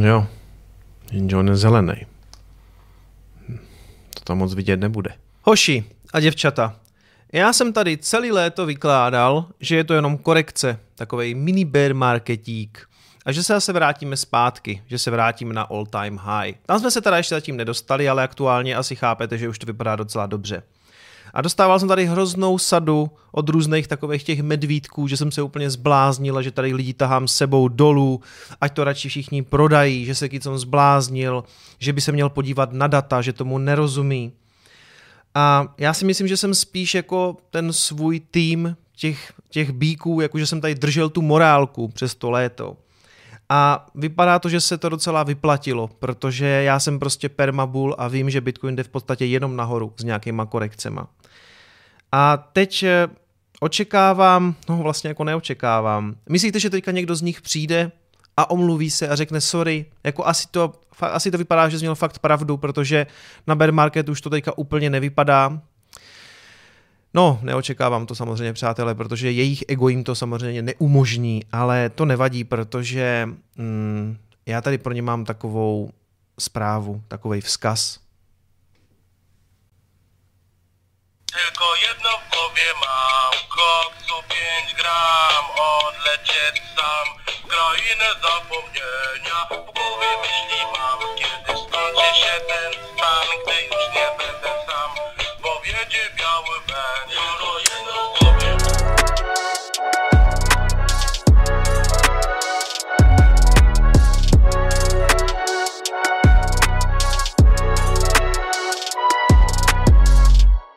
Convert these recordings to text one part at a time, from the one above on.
Jo, jenže on je zelený. To tam moc vidět nebude. Hoši a děvčata, já jsem tady celý léto vykládal, že je to jenom korekce, takový mini bear marketík a že se zase vrátíme zpátky, že se vrátíme na all time high. Tam jsme se teda ještě zatím nedostali, ale aktuálně asi chápete, že už to vypadá docela dobře. A dostával jsem tady hroznou sadu od různých takových těch medvídků, že jsem se úplně zbláznil, že tady lidi tahám sebou dolů, ať to radši všichni prodají, že se Kicom zbláznil, že by se měl podívat na data, že tomu nerozumí. A já si myslím, že jsem spíš jako ten svůj tým těch, těch bíků, jakože jsem tady držel tu morálku přes to léto. A vypadá to, že se to docela vyplatilo, protože já jsem prostě permabul a vím, že Bitcoin jde v podstatě jenom nahoru s nějakýma korekcema. A teď eh, očekávám, no vlastně jako neočekávám. Myslíte, že teďka někdo z nich přijde a omluví se a řekne sorry, jako asi to, asi to vypadá, že jsi měl fakt pravdu, protože na bear market už to teďka úplně nevypadá. No, neočekávám to samozřejmě, přátelé, protože jejich ego jim to samozřejmě neumožní, ale to nevadí, protože mm, já tady pro ně mám takovou zprávu, takový vzkaz. Jako jedno v hlavě mám, kok 105 gram, odletět sám, krajiny zapomněnia, v hlavě myšlí mám, kiedy skończy się ten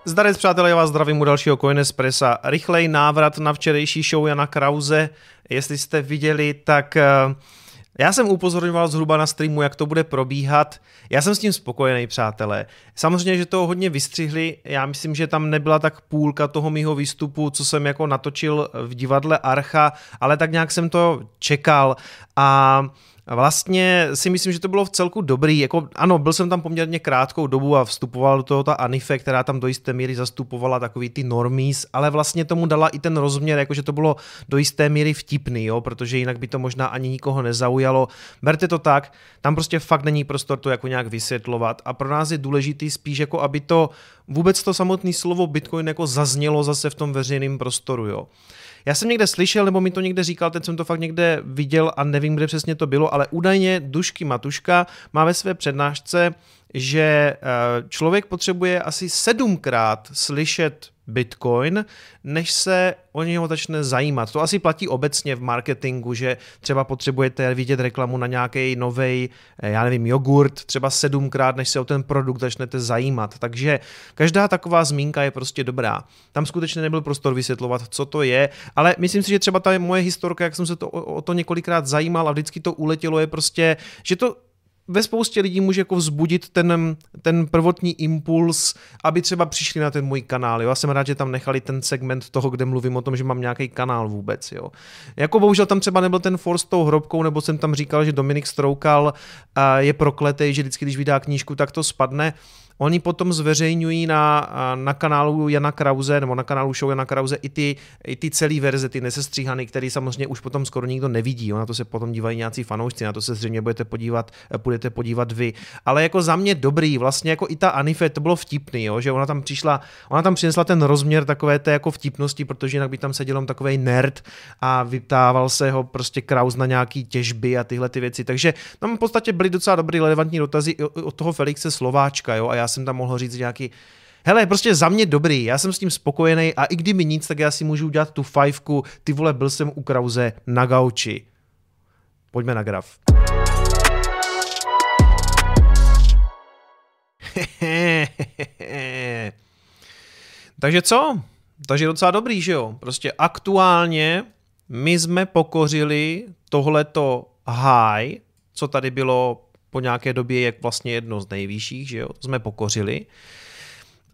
Zdarec přátelé, já vás zdravím u dalšího Coinespressa. Rychlej návrat na včerejší show Jana Krause. Jestli jste viděli, tak eh, já jsem upozorňoval zhruba na streamu, jak to bude probíhat. Já jsem s tím spokojený, přátelé. Samozřejmě, že to hodně vystřihli. Já myslím, že tam nebyla tak půlka toho mýho výstupu, co jsem jako natočil v divadle Archa, ale tak nějak jsem to čekal. A vlastně si myslím, že to bylo v celku dobrý. Jako, ano, byl jsem tam poměrně krátkou dobu a vstupoval do toho ta Anife, která tam do jisté míry zastupovala takový ty normies, ale vlastně tomu dala i ten rozměr, jakože to bylo do jisté míry vtipný, jo, protože jinak by to možná ani nikoho nezaujalo. Berte to tak, tam prostě fakt není prostor to jako nějak vysvětlovat a pro nás je důležitý spíš jako aby to vůbec to samotné slovo Bitcoin jako zaznělo zase v tom veřejném prostoru, jo. Já jsem někde slyšel, nebo mi to někde říkal, teď jsem to fakt někde viděl a nevím, kde přesně to bylo, ale údajně Dušky Matuška má ve své přednášce, že eh, člověk potřebuje asi sedmkrát slyšet Bitcoin, než se o něho začne zajímat. To asi platí obecně v marketingu, že třeba potřebujete vidět reklamu na nějaký nový, eh, já nevím, jogurt, třeba sedmkrát, než se o ten produkt začnete zajímat. Takže každá taková zmínka je prostě dobrá. Tam skutečně nebyl prostor vysvětlovat, co to je, ale myslím si, že třeba ta moje historka, jak jsem se to, o to několikrát zajímal a vždycky to uletělo, je prostě, že to ve spoustě lidí může jako vzbudit ten, ten prvotní impuls, aby třeba přišli na ten můj kanál. Jo? Já jsem rád, že tam nechali ten segment toho, kde mluvím o tom, že mám nějaký kanál vůbec. Jo? Jako bohužel tam třeba nebyl ten force s tou hrobkou, nebo jsem tam říkal, že Dominik Stroukal je prokletý, že vždycky, když vydá knížku, tak to spadne. Oni potom zveřejňují na, na kanálu Jana Krause, nebo na kanálu show Jana Krause i ty, i ty celé verze, ty nesestříhané, které samozřejmě už potom skoro nikdo nevidí. Jo? Na to se potom dívají nějací fanoušci, na to se zřejmě budete podívat, budete podívat vy. Ale jako za mě dobrý, vlastně jako i ta Anife, to bylo vtipný, jo? že ona tam přišla, ona tam přinesla ten rozměr takové té jako vtipnosti, protože jinak by tam seděl takový nerd a vyptával se ho prostě Kraus na nějaký těžby a tyhle ty věci. Takže tam v podstatě byly docela dobrý relevantní dotazy od toho Felixe Slováčka, jo? a já já jsem tam mohl říct nějaký Hele, prostě za mě dobrý, já jsem s tím spokojený a i kdyby nic, tak já si můžu udělat tu fajfku, ty vole, byl jsem u Krause na gauči. Pojďme na graf. Takže co? Takže docela dobrý, že jo? Prostě aktuálně my jsme pokořili tohleto high, co tady bylo po nějaké době jak vlastně jedno z nejvyšších, že jo, jsme pokořili.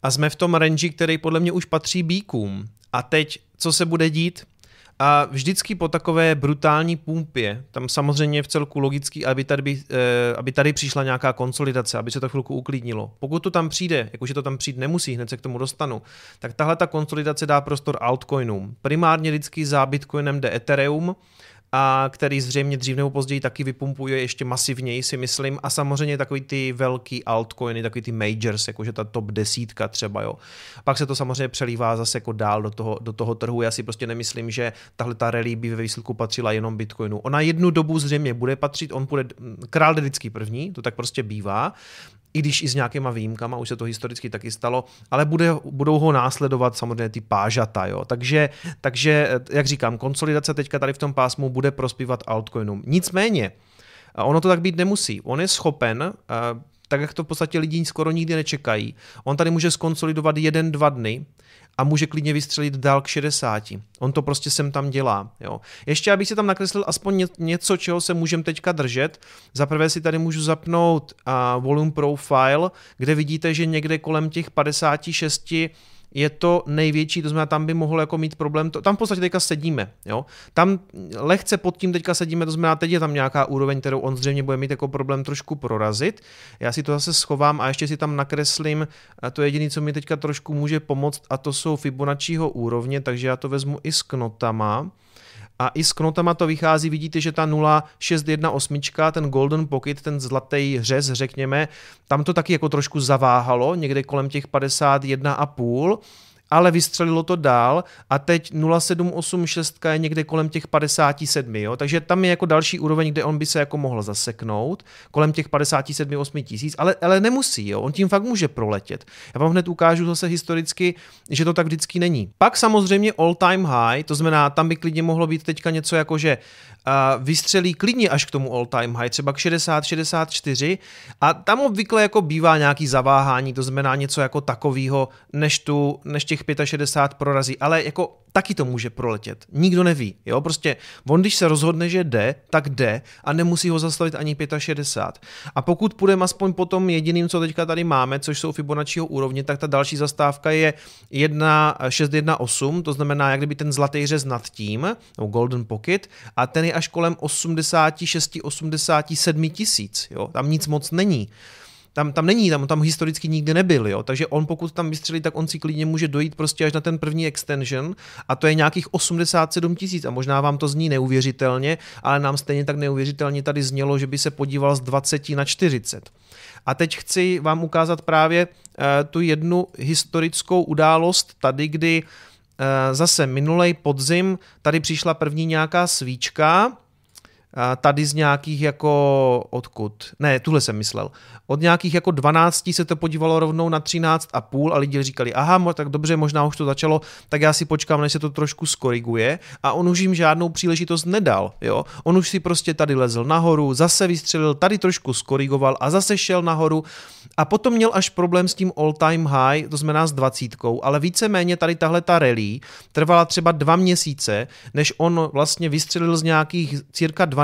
A jsme v tom range, který podle mě už patří bíkům. A teď, co se bude dít? A vždycky po takové brutální pumpě, tam samozřejmě v celku logický, aby tady, eh, aby tady přišla nějaká konsolidace, aby se to chvilku uklidnilo. Pokud to tam přijde, jakože to tam přijít nemusí, hned se k tomu dostanu, tak tahle ta konsolidace dá prostor altcoinům. Primárně vždycky za Bitcoinem jde Ethereum, a který zřejmě dřív nebo později taky vypumpuje ještě masivněji, si myslím. A samozřejmě takový ty velký altcoiny, takový ty majors, jakože ta top desítka třeba, jo. Pak se to samozřejmě přelívá zase jako dál do toho, do toho trhu. Já si prostě nemyslím, že tahle ta rally by ve výsledku patřila jenom Bitcoinu. Ona jednu dobu zřejmě bude patřit, on bude, král vždycky první, to tak prostě bývá i když i s nějakýma výjimkama, už se to historicky taky stalo, ale bude, budou ho následovat samozřejmě ty pážata, jo. Takže, takže, jak říkám, konsolidace teďka tady v tom pásmu bude prospívat altcoinům. Nicméně, ono to tak být nemusí. On je schopen, tak jak to v podstatě lidi skoro nikdy nečekají, on tady může skonsolidovat jeden, dva dny a může klidně vystřelit dál k 60. On to prostě sem tam dělá. Jo. Ještě abych si tam nakreslil aspoň něco, čeho se můžeme teďka držet. Za prvé si tady můžu zapnout uh, volume profile, kde vidíte, že někde kolem těch 56 je to největší, to znamená, tam by mohl jako mít problém, to, tam v podstatě teďka sedíme, jo. Tam lehce pod tím teďka sedíme, to znamená, teď je tam nějaká úroveň, kterou on zřejmě bude mít jako problém trošku prorazit. Já si to zase schovám a ještě si tam nakreslím, a to je jediné, co mi teďka trošku může pomoct, a to jsou Fibonacciho úrovně, takže já to vezmu i s knotama a i s knotama to vychází, vidíte, že ta 0,618, ten Golden Pocket, ten zlatý řez, řekněme, tam to taky jako trošku zaváhalo, někde kolem těch 51,5 ale vystřelilo to dál a teď 0786 je někde kolem těch 57, jo? takže tam je jako další úroveň, kde on by se jako mohl zaseknout, kolem těch 57 8 tisíc, ale, ale nemusí, jo? on tím fakt může proletět. Já vám hned ukážu zase historicky, že to tak vždycky není. Pak samozřejmě all time high, to znamená, tam by klidně mohlo být teďka něco jako, že uh, vystřelí klidně až k tomu all time high, třeba k 60, 64 a tam obvykle jako bývá nějaký zaváhání, to znamená něco jako takového, než, tu, než těch 65 prorazí, ale jako taky to může proletět. Nikdo neví. Jo? Prostě on, když se rozhodne, že jde, tak jde a nemusí ho zastavit ani 65. A pokud půjdeme aspoň po tom jediným, co teďka tady máme, což jsou Fibonacciho úrovně, tak ta další zastávka je 1.618, to znamená jak kdyby ten zlatý řez nad tím, no Golden Pocket, a ten je až kolem 86-87 tisíc. Tam nic moc není tam, tam není, tam, tam historicky nikdy nebyl, jo. takže on pokud tam vystřelí, tak on si klidně může dojít prostě až na ten první extension a to je nějakých 87 tisíc a možná vám to zní neuvěřitelně, ale nám stejně tak neuvěřitelně tady znělo, že by se podíval z 20 na 40. A teď chci vám ukázat právě uh, tu jednu historickou událost tady, kdy uh, zase minulej podzim tady přišla první nějaká svíčka, tady z nějakých jako odkud, ne, tuhle jsem myslel, od nějakých jako 12 se to podívalo rovnou na 13 a a lidi říkali, aha, tak dobře, možná už to začalo, tak já si počkám, než se to trošku skoriguje. A on už jim žádnou příležitost nedal, jo. On už si prostě tady lezl nahoru, zase vystřelil, tady trošku skorigoval a zase šel nahoru. A potom měl až problém s tím all time high, to znamená s dvacítkou, ale víceméně tady tahle ta rally trvala třeba dva měsíce, než on vlastně vystřelil z nějakých cirka 12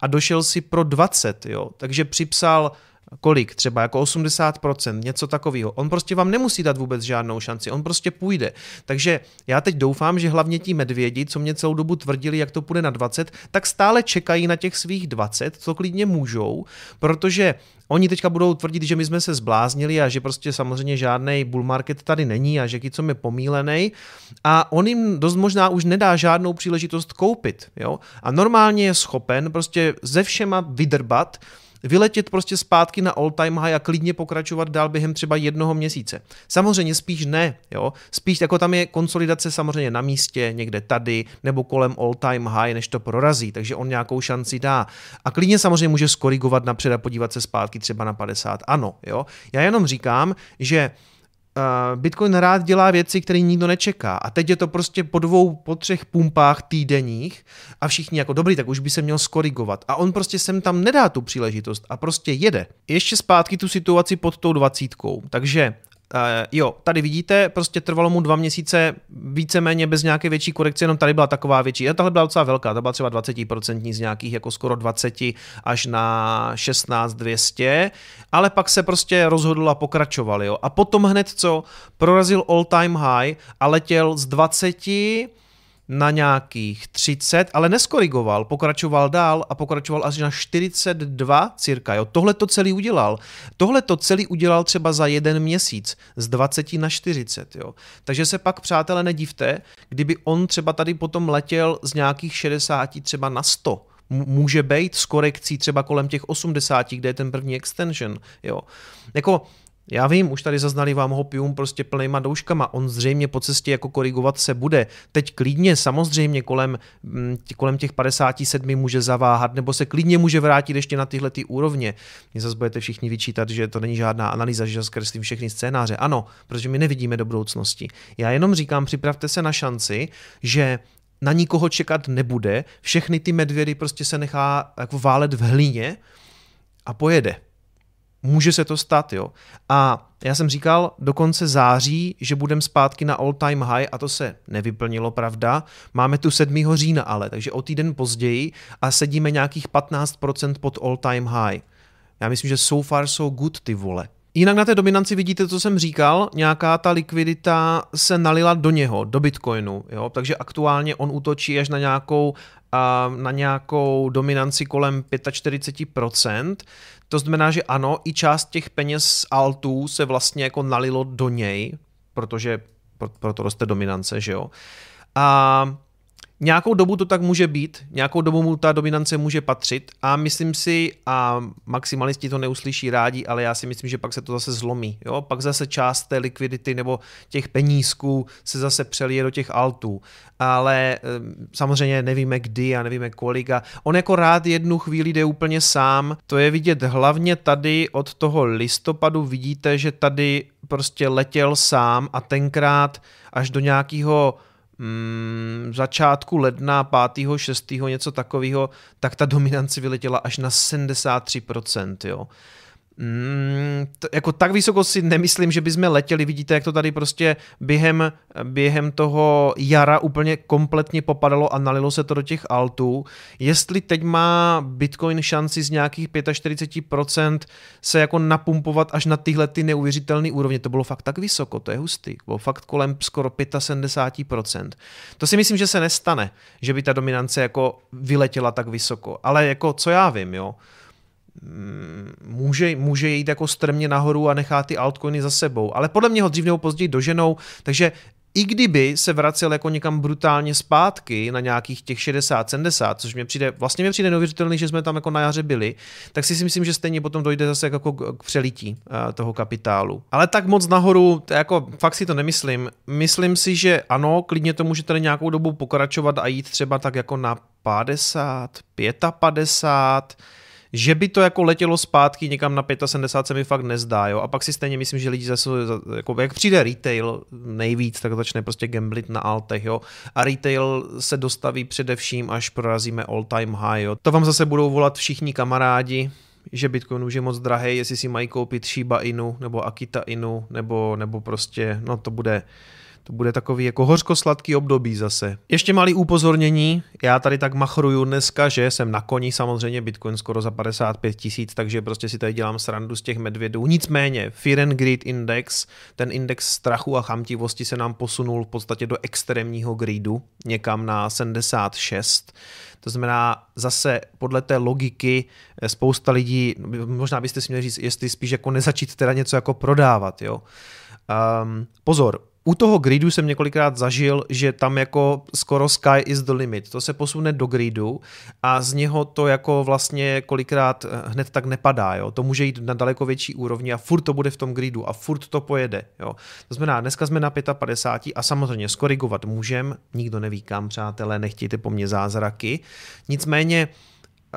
a došel si pro 20, jo. Takže připsal kolik, třeba jako 80%, něco takového. On prostě vám nemusí dát vůbec žádnou šanci, on prostě půjde. Takže já teď doufám, že hlavně ti medvědi, co mě celou dobu tvrdili, jak to půjde na 20, tak stále čekají na těch svých 20, co klidně můžou, protože Oni teďka budou tvrdit, že my jsme se zbláznili a že prostě samozřejmě žádný bull market tady není a že co je pomílený a on jim dost možná už nedá žádnou příležitost koupit. Jo? A normálně je schopen prostě ze všema vydrbat, vyletět prostě zpátky na all time high a klidně pokračovat dál během třeba jednoho měsíce. Samozřejmě spíš ne, jo. Spíš jako tam je konsolidace samozřejmě na místě, někde tady, nebo kolem all time high, než to prorazí, takže on nějakou šanci dá. A klidně samozřejmě může skorigovat napřed a podívat se zpátky třeba na 50. Ano, jo. Já jenom říkám, že Bitcoin rád dělá věci, které nikdo nečeká. A teď je to prostě po dvou, po třech pumpách týdenních a všichni jako dobrý, tak už by se měl skorigovat. A on prostě sem tam nedá tu příležitost a prostě jede. Ještě zpátky tu situaci pod tou dvacítkou. Takže jo, tady vidíte, prostě trvalo mu dva měsíce víceméně bez nějaké větší korekce, jenom tady byla taková větší. A tahle byla docela velká, ta byla třeba 20% z nějakých jako skoro 20 až na 16 200, ale pak se prostě rozhodl a pokračoval, jo. A potom hned co, prorazil all time high a letěl z 20 na nějakých 30, ale neskorigoval, pokračoval dál a pokračoval až na 42 cirka. Jo. Tohle to celý udělal. Tohle to celý udělal třeba za jeden měsíc z 20 na 40. Jo. Takže se pak, přátelé, nedivte, kdyby on třeba tady potom letěl z nějakých 60 třeba na 100 může být s korekcí třeba kolem těch 80, kde je ten první extension, jo. Jako, já vím, už tady zaznali vám hopium prostě plnýma douškama, on zřejmě po cestě jako korigovat se bude. Teď klidně samozřejmě kolem, mm, kolem těch 57 může zaváhat, nebo se klidně může vrátit ještě na tyhle ty úrovně. Mě zase budete všichni vyčítat, že to není žádná analýza, že zkreslím všechny scénáře. Ano, protože my nevidíme do budoucnosti. Já jenom říkám, připravte se na šanci, že na nikoho čekat nebude, všechny ty medvědy prostě se nechá jako válet v hlíně a pojede. Může se to stát, jo. A já jsem říkal do konce září, že budeme zpátky na all time high a to se nevyplnilo, pravda. Máme tu 7. října ale, takže o týden později a sedíme nějakých 15% pod all time high. Já myslím, že so far so good ty vole. Jinak na té dominanci vidíte, co jsem říkal, nějaká ta likvidita se nalila do něho, do Bitcoinu, jo? takže aktuálně on útočí až na nějakou, na nějakou dominanci kolem 45%, to znamená, že ano, i část těch peněz z altů se vlastně jako nalilo do něj, protože proto roste dominance, že jo. A Nějakou dobu to tak může být, nějakou dobu mu ta dominance může patřit a myslím si, a maximalisti to neuslyší rádi, ale já si myslím, že pak se to zase zlomí. Jo? Pak zase část té likvidity nebo těch penízků se zase přelije do těch altů. Ale samozřejmě nevíme kdy a nevíme kolik. A on jako rád jednu chvíli jde úplně sám. To je vidět hlavně tady od toho listopadu. Vidíte, že tady prostě letěl sám a tenkrát až do nějakého mm, začátku ledna, 5. 6. něco takového, tak ta dominance vyletěla až na 73%, jo. Mm, to, jako tak vysoko si nemyslím, že bychom letěli. Vidíte, jak to tady prostě během, během toho jara úplně kompletně popadalo a nalilo se to do těch altů. Jestli teď má Bitcoin šanci z nějakých 45% se jako napumpovat až na tyhle ty neuvěřitelné úrovně, to bylo fakt tak vysoko, to je hustý. Bylo fakt kolem skoro 75%. To si myslím, že se nestane, že by ta dominance jako vyletěla tak vysoko. Ale jako co já vím, jo může, může jít jako strmě nahoru a nechá ty altcoiny za sebou. Ale podle mě ho dřív nebo později doženou, takže i kdyby se vracel jako někam brutálně zpátky na nějakých těch 60-70, což mě přijde, vlastně mě přijde neuvěřitelný, že jsme tam jako na jaře byli, tak si myslím, že stejně potom dojde zase jako k přelití eh, toho kapitálu. Ale tak moc nahoru, jako fakt si to nemyslím. Myslím si, že ano, klidně to může tady nějakou dobu pokračovat a jít třeba tak jako na 50, 55, že by to jako letělo zpátky někam na 75 se mi fakt nezdá, jo. A pak si stejně myslím, že lidi zase, jako jak přijde retail nejvíc, tak začne prostě gamblit na altech, jo. A retail se dostaví především, až prorazíme all time high, jo. To vám zase budou volat všichni kamarádi, že Bitcoin už je moc drahý, jestli si mají koupit Shiba Inu nebo Akita Inu, nebo, nebo prostě, no to bude, to bude takový jako hořko-sladký období zase. Ještě malý upozornění, já tady tak machruju dneska, že jsem na koni, samozřejmě Bitcoin skoro za 55 tisíc, takže prostě si tady dělám srandu z těch medvědů. Nicméně, Fear and Greed Index, ten index strachu a chamtivosti se nám posunul v podstatě do extrémního greedu, někam na 76. To znamená, zase podle té logiky eh, spousta lidí, možná byste si měli říct, jestli spíš jako nezačít teda něco jako prodávat, jo. Um, pozor, u toho gridu jsem několikrát zažil, že tam jako skoro sky is the limit. To se posune do gridu a z něho to jako vlastně kolikrát eh, hned tak nepadá. Jo? To může jít na daleko větší úrovni a furt to bude v tom gridu a furt to pojede. Jo? To znamená, dneska jsme na 55 a samozřejmě skorigovat můžem, nikdo neví kam, přátelé, nechtějte po mně zázraky. Nicméně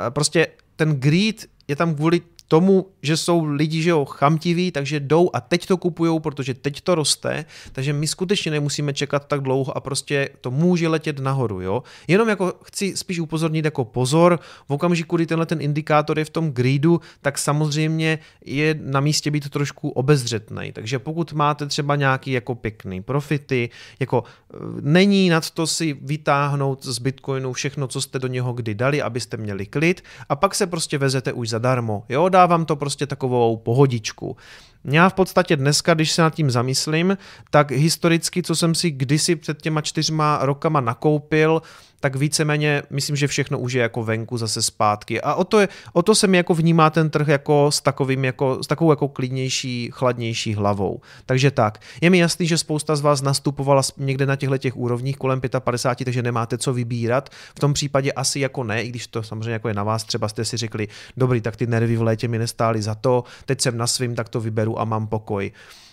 eh, prostě ten grid je tam kvůli tomu, že jsou lidi, že jo, chamtiví, takže jdou a teď to kupujou, protože teď to roste, takže my skutečně nemusíme čekat tak dlouho a prostě to může letět nahoru, jo. Jenom jako chci spíš upozornit jako pozor, v okamžiku, kdy tenhle ten indikátor je v tom gridu, tak samozřejmě je na místě být trošku obezřetný. Takže pokud máte třeba nějaký jako pěkný profity, jako e, není nad to si vytáhnout z Bitcoinu všechno, co jste do něho kdy dali, abyste měli klid a pak se prostě vezete už zadarmo. Jo, dá dávám to prostě takovou pohodičku. Já v podstatě dneska, když se nad tím zamyslím, tak historicky, co jsem si kdysi před těma čtyřma rokama nakoupil, tak víceméně myslím, že všechno už je jako venku zase zpátky. A o to, je, o to se mi jako vnímá ten trh jako s, takovým jako, s takovou jako klidnější, chladnější hlavou. Takže tak. Je mi jasný, že spousta z vás nastupovala někde na těchto těch úrovních kolem 55, takže nemáte co vybírat. V tom případě asi jako ne, i když to samozřejmě jako je na vás, třeba jste si řekli, dobrý, tak ty nervy v létě mi nestály za to, teď jsem na svým, tak to vyberu a mám pokoj.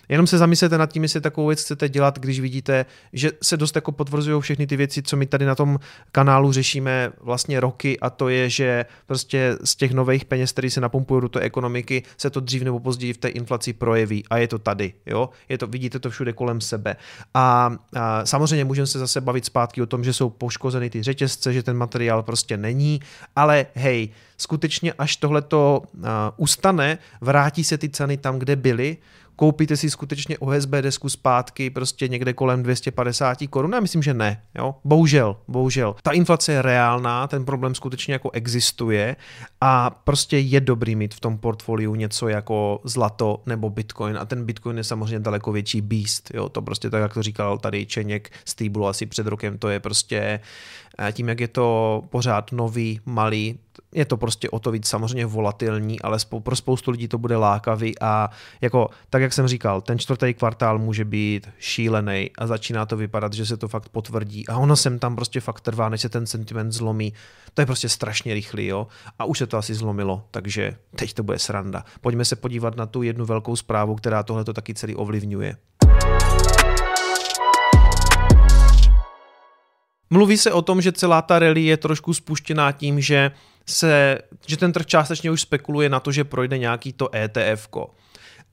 Jenom se zamyslete nad tím, jestli takovou věc chcete dělat, když vidíte, že se dost jako potvrzují všechny ty věci, co my tady na tom kanálu řešíme vlastně roky a to je, že prostě z těch nových peněz, které se napumpují do té ekonomiky, se to dřív nebo později v té inflaci projeví a je to tady, jo? Je to, vidíte to všude kolem sebe. A, a samozřejmě můžeme se zase bavit zpátky o tom, že jsou poškozeny ty řetězce, že ten materiál prostě není, ale hej, skutečně až tohle to ustane, vrátí se ty ceny tam, kde byly, koupíte si skutečně OSB desku zpátky prostě někde kolem 250 korun? Já myslím, že ne. Jo? Bohužel, bohužel. Ta inflace je reálná, ten problém skutečně jako existuje a prostě je dobrý mít v tom portfoliu něco jako zlato nebo bitcoin a ten bitcoin je samozřejmě daleko větší beast. Jo? To prostě tak, jak to říkal tady Čeněk z Týblu asi před rokem, to je prostě tím, jak je to pořád nový, malý, je to prostě o to víc samozřejmě volatilní, ale pro spoustu lidí to bude lákavý a jako, tak jak jsem říkal, ten čtvrtý kvartál může být šílený a začíná to vypadat, že se to fakt potvrdí a ono sem tam prostě fakt trvá, než se ten sentiment zlomí. To je prostě strašně rychlý, jo. A už se to asi zlomilo, takže teď to bude sranda. Pojďme se podívat na tu jednu velkou zprávu, která tohle to taky celý ovlivňuje. Mluví se o tom, že celá ta rally je trošku spuštěná tím, že, se, že ten trh částečně už spekuluje na to, že projde nějaký to ETF. -ko.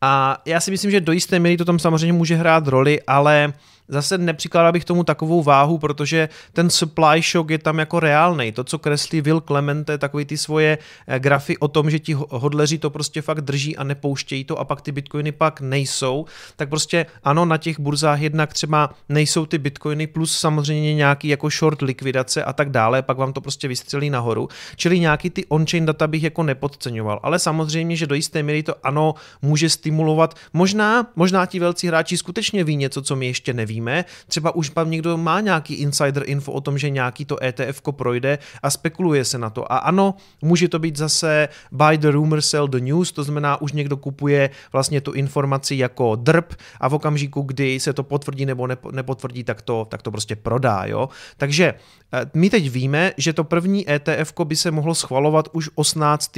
A já si myslím, že do jisté míry to tam samozřejmě může hrát roli, ale zase nepřikládal bych tomu takovou váhu, protože ten supply shock je tam jako reálný. To, co kreslí Will Clemente, takový ty svoje eh, grafy o tom, že ti hodleři to prostě fakt drží a nepouštějí to a pak ty bitcoiny pak nejsou, tak prostě ano, na těch burzách jednak třeba nejsou ty bitcoiny plus samozřejmě nějaký jako short likvidace a tak dále, pak vám to prostě vystřelí nahoru. Čili nějaký ty on-chain data bych jako nepodceňoval, ale samozřejmě, že do jisté míry to ano může stimulovat. Možná, možná ti velcí hráči skutečně ví něco, co my ještě nevíme nevíme. Třeba už tam někdo má nějaký insider info o tom, že nějaký to ETF projde a spekuluje se na to. A ano, může to být zase buy the rumor, sell the news, to znamená, už někdo kupuje vlastně tu informaci jako drb a v okamžiku, kdy se to potvrdí nebo nepotvrdí, tak to, tak to prostě prodá. Jo? Takže eh, my teď víme, že to první ETF by se mohlo schvalovat už 18.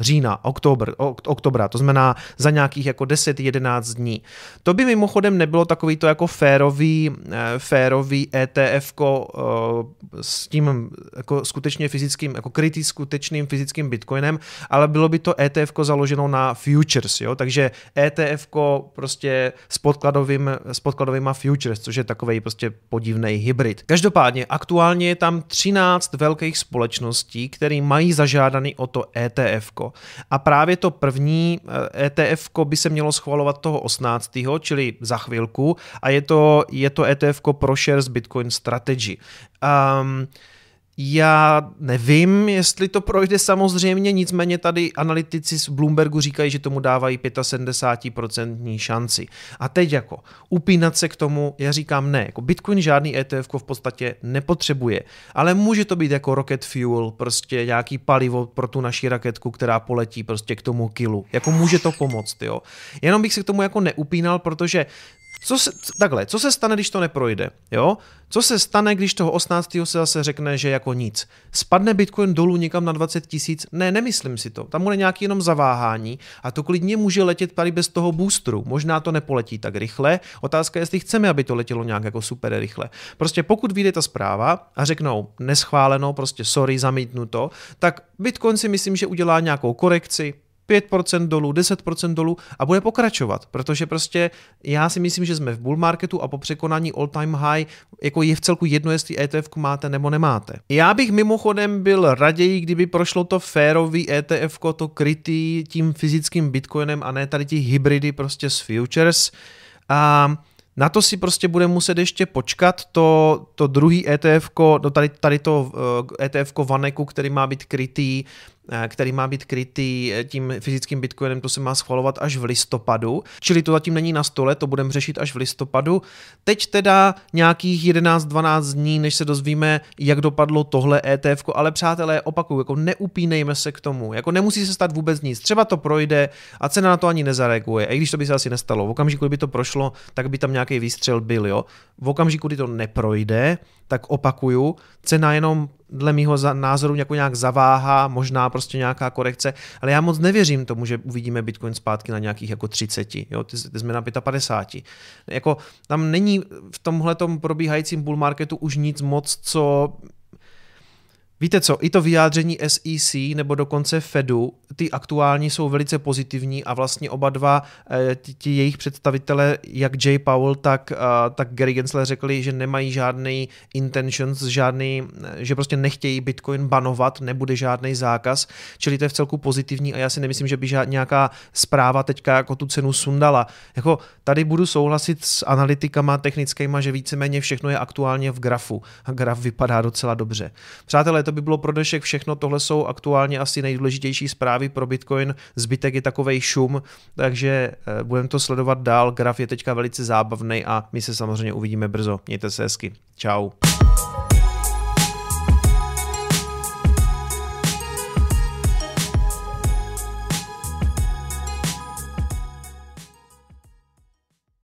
října, oktober, oktobra, to znamená za nějakých jako 10-11 dní. To by mimochodem nebylo takový to jako férový, eh, férový ETF eh, s tím jako skutečně fyzickým, jako krytý skutečným fyzickým bitcoinem, ale bylo by to ETF založeno na futures, jo? takže ETF prostě s, podkladovým, s podkladovýma futures, což je takový prostě podivný hybrid. Každopádně aktuálně je tam 13 velkých společností, které mají zažádaný o to ETF. A právě to první ETF eh, e by se mělo schvalovat toho 18. čili za chvilku a je to je to ETF pro shares Bitcoin Strategy. Um, já nevím, jestli to projde samozřejmě, nicméně tady analytici z Bloombergu říkají, že tomu dávají 75% šanci. A teď jako upínat se k tomu, já říkám ne, jako Bitcoin žádný ETF v podstatě nepotřebuje, ale může to být jako rocket fuel, prostě nějaký palivo pro tu naši raketku, která poletí prostě k tomu kilu. Jako může to pomoct, jo. Jenom bych se k tomu jako neupínal, protože co se, takhle, co se stane, když to neprojde? Jo? Co se stane, když toho 18. se zase řekne, že jako nic? Spadne Bitcoin dolů někam na 20 tisíc? Ne, nemyslím si to. Tam bude nějaký jenom zaváhání a to klidně může letět tady bez toho boostru. Možná to nepoletí tak rychle. Otázka je, jestli chceme, aby to letělo nějak jako super rychle. Prostě pokud vyjde ta zpráva a řeknou neschváleno, prostě sorry, zamítnuto, tak Bitcoin si myslím, že udělá nějakou korekci, 5% dolů, 10% dolů a bude pokračovat, protože prostě já si myslím, že jsme v bull marketu a po překonání all time high jako je v celku jedno, jestli ETF máte nebo nemáte. Já bych mimochodem byl raději, kdyby prošlo to férový ETF, to krytý tím fyzickým bitcoinem a ne tady ty hybridy prostě s futures. A na to si prostě bude muset ještě počkat to, to druhý ETF, no tady, tady to ETF Vaneku, který má být krytý eh, který má být krytý eh, tím fyzickým bitcoinem, to se má schvalovat až v listopadu, čili to zatím není na stole, to budeme řešit až v listopadu. Teď teda nějakých 11-12 dní, než se dozvíme, jak dopadlo tohle ETF, ale přátelé, opakuju, jako neupínejme se k tomu, jako nemusí se stát vůbec nic, třeba to projde a cena na to ani nezareaguje, i když to by se asi nestalo. V okamžiku, kdyby to prošlo, tak by tam nějaký výstřel byl, jo. V okamžiku, kdy to neprojde, tak opakuju, cena jenom dle mýho názoru jako nějak zaváhá, možná prostě nějaká korekce, ale já moc nevěřím tomu, že uvidíme Bitcoin zpátky na nějakých jako 30, jo, ty, ty jsme na 55. Jako tam není v tomhle probíhajícím bull marketu už nic moc, co Víte co, i to vyjádření SEC nebo dokonce Fedu, ty aktuální jsou velice pozitivní a vlastně oba dva eh, ti jejich představitele, jak Jay Powell, tak, eh, tak Gary Gensler řekli, že nemají žádný intentions, žádný, eh, že prostě nechtějí Bitcoin banovat, nebude žádný zákaz, čili to je v celku pozitivní a já si nemyslím, že by žád, nějaká zpráva teďka jako tu cenu sundala. Jako tady budu souhlasit s analytikama technickýma, že víceméně všechno je aktuálně v grafu a graf vypadá docela dobře. Přátelé, to by bylo pro dnešek všechno. Tohle jsou aktuálně asi nejdůležitější zprávy pro Bitcoin. Zbytek je takovej šum, takže eh, budeme to sledovat dál. Graf je teďka velice zábavný a my se samozřejmě uvidíme brzo. Mějte se hezky. Ciao.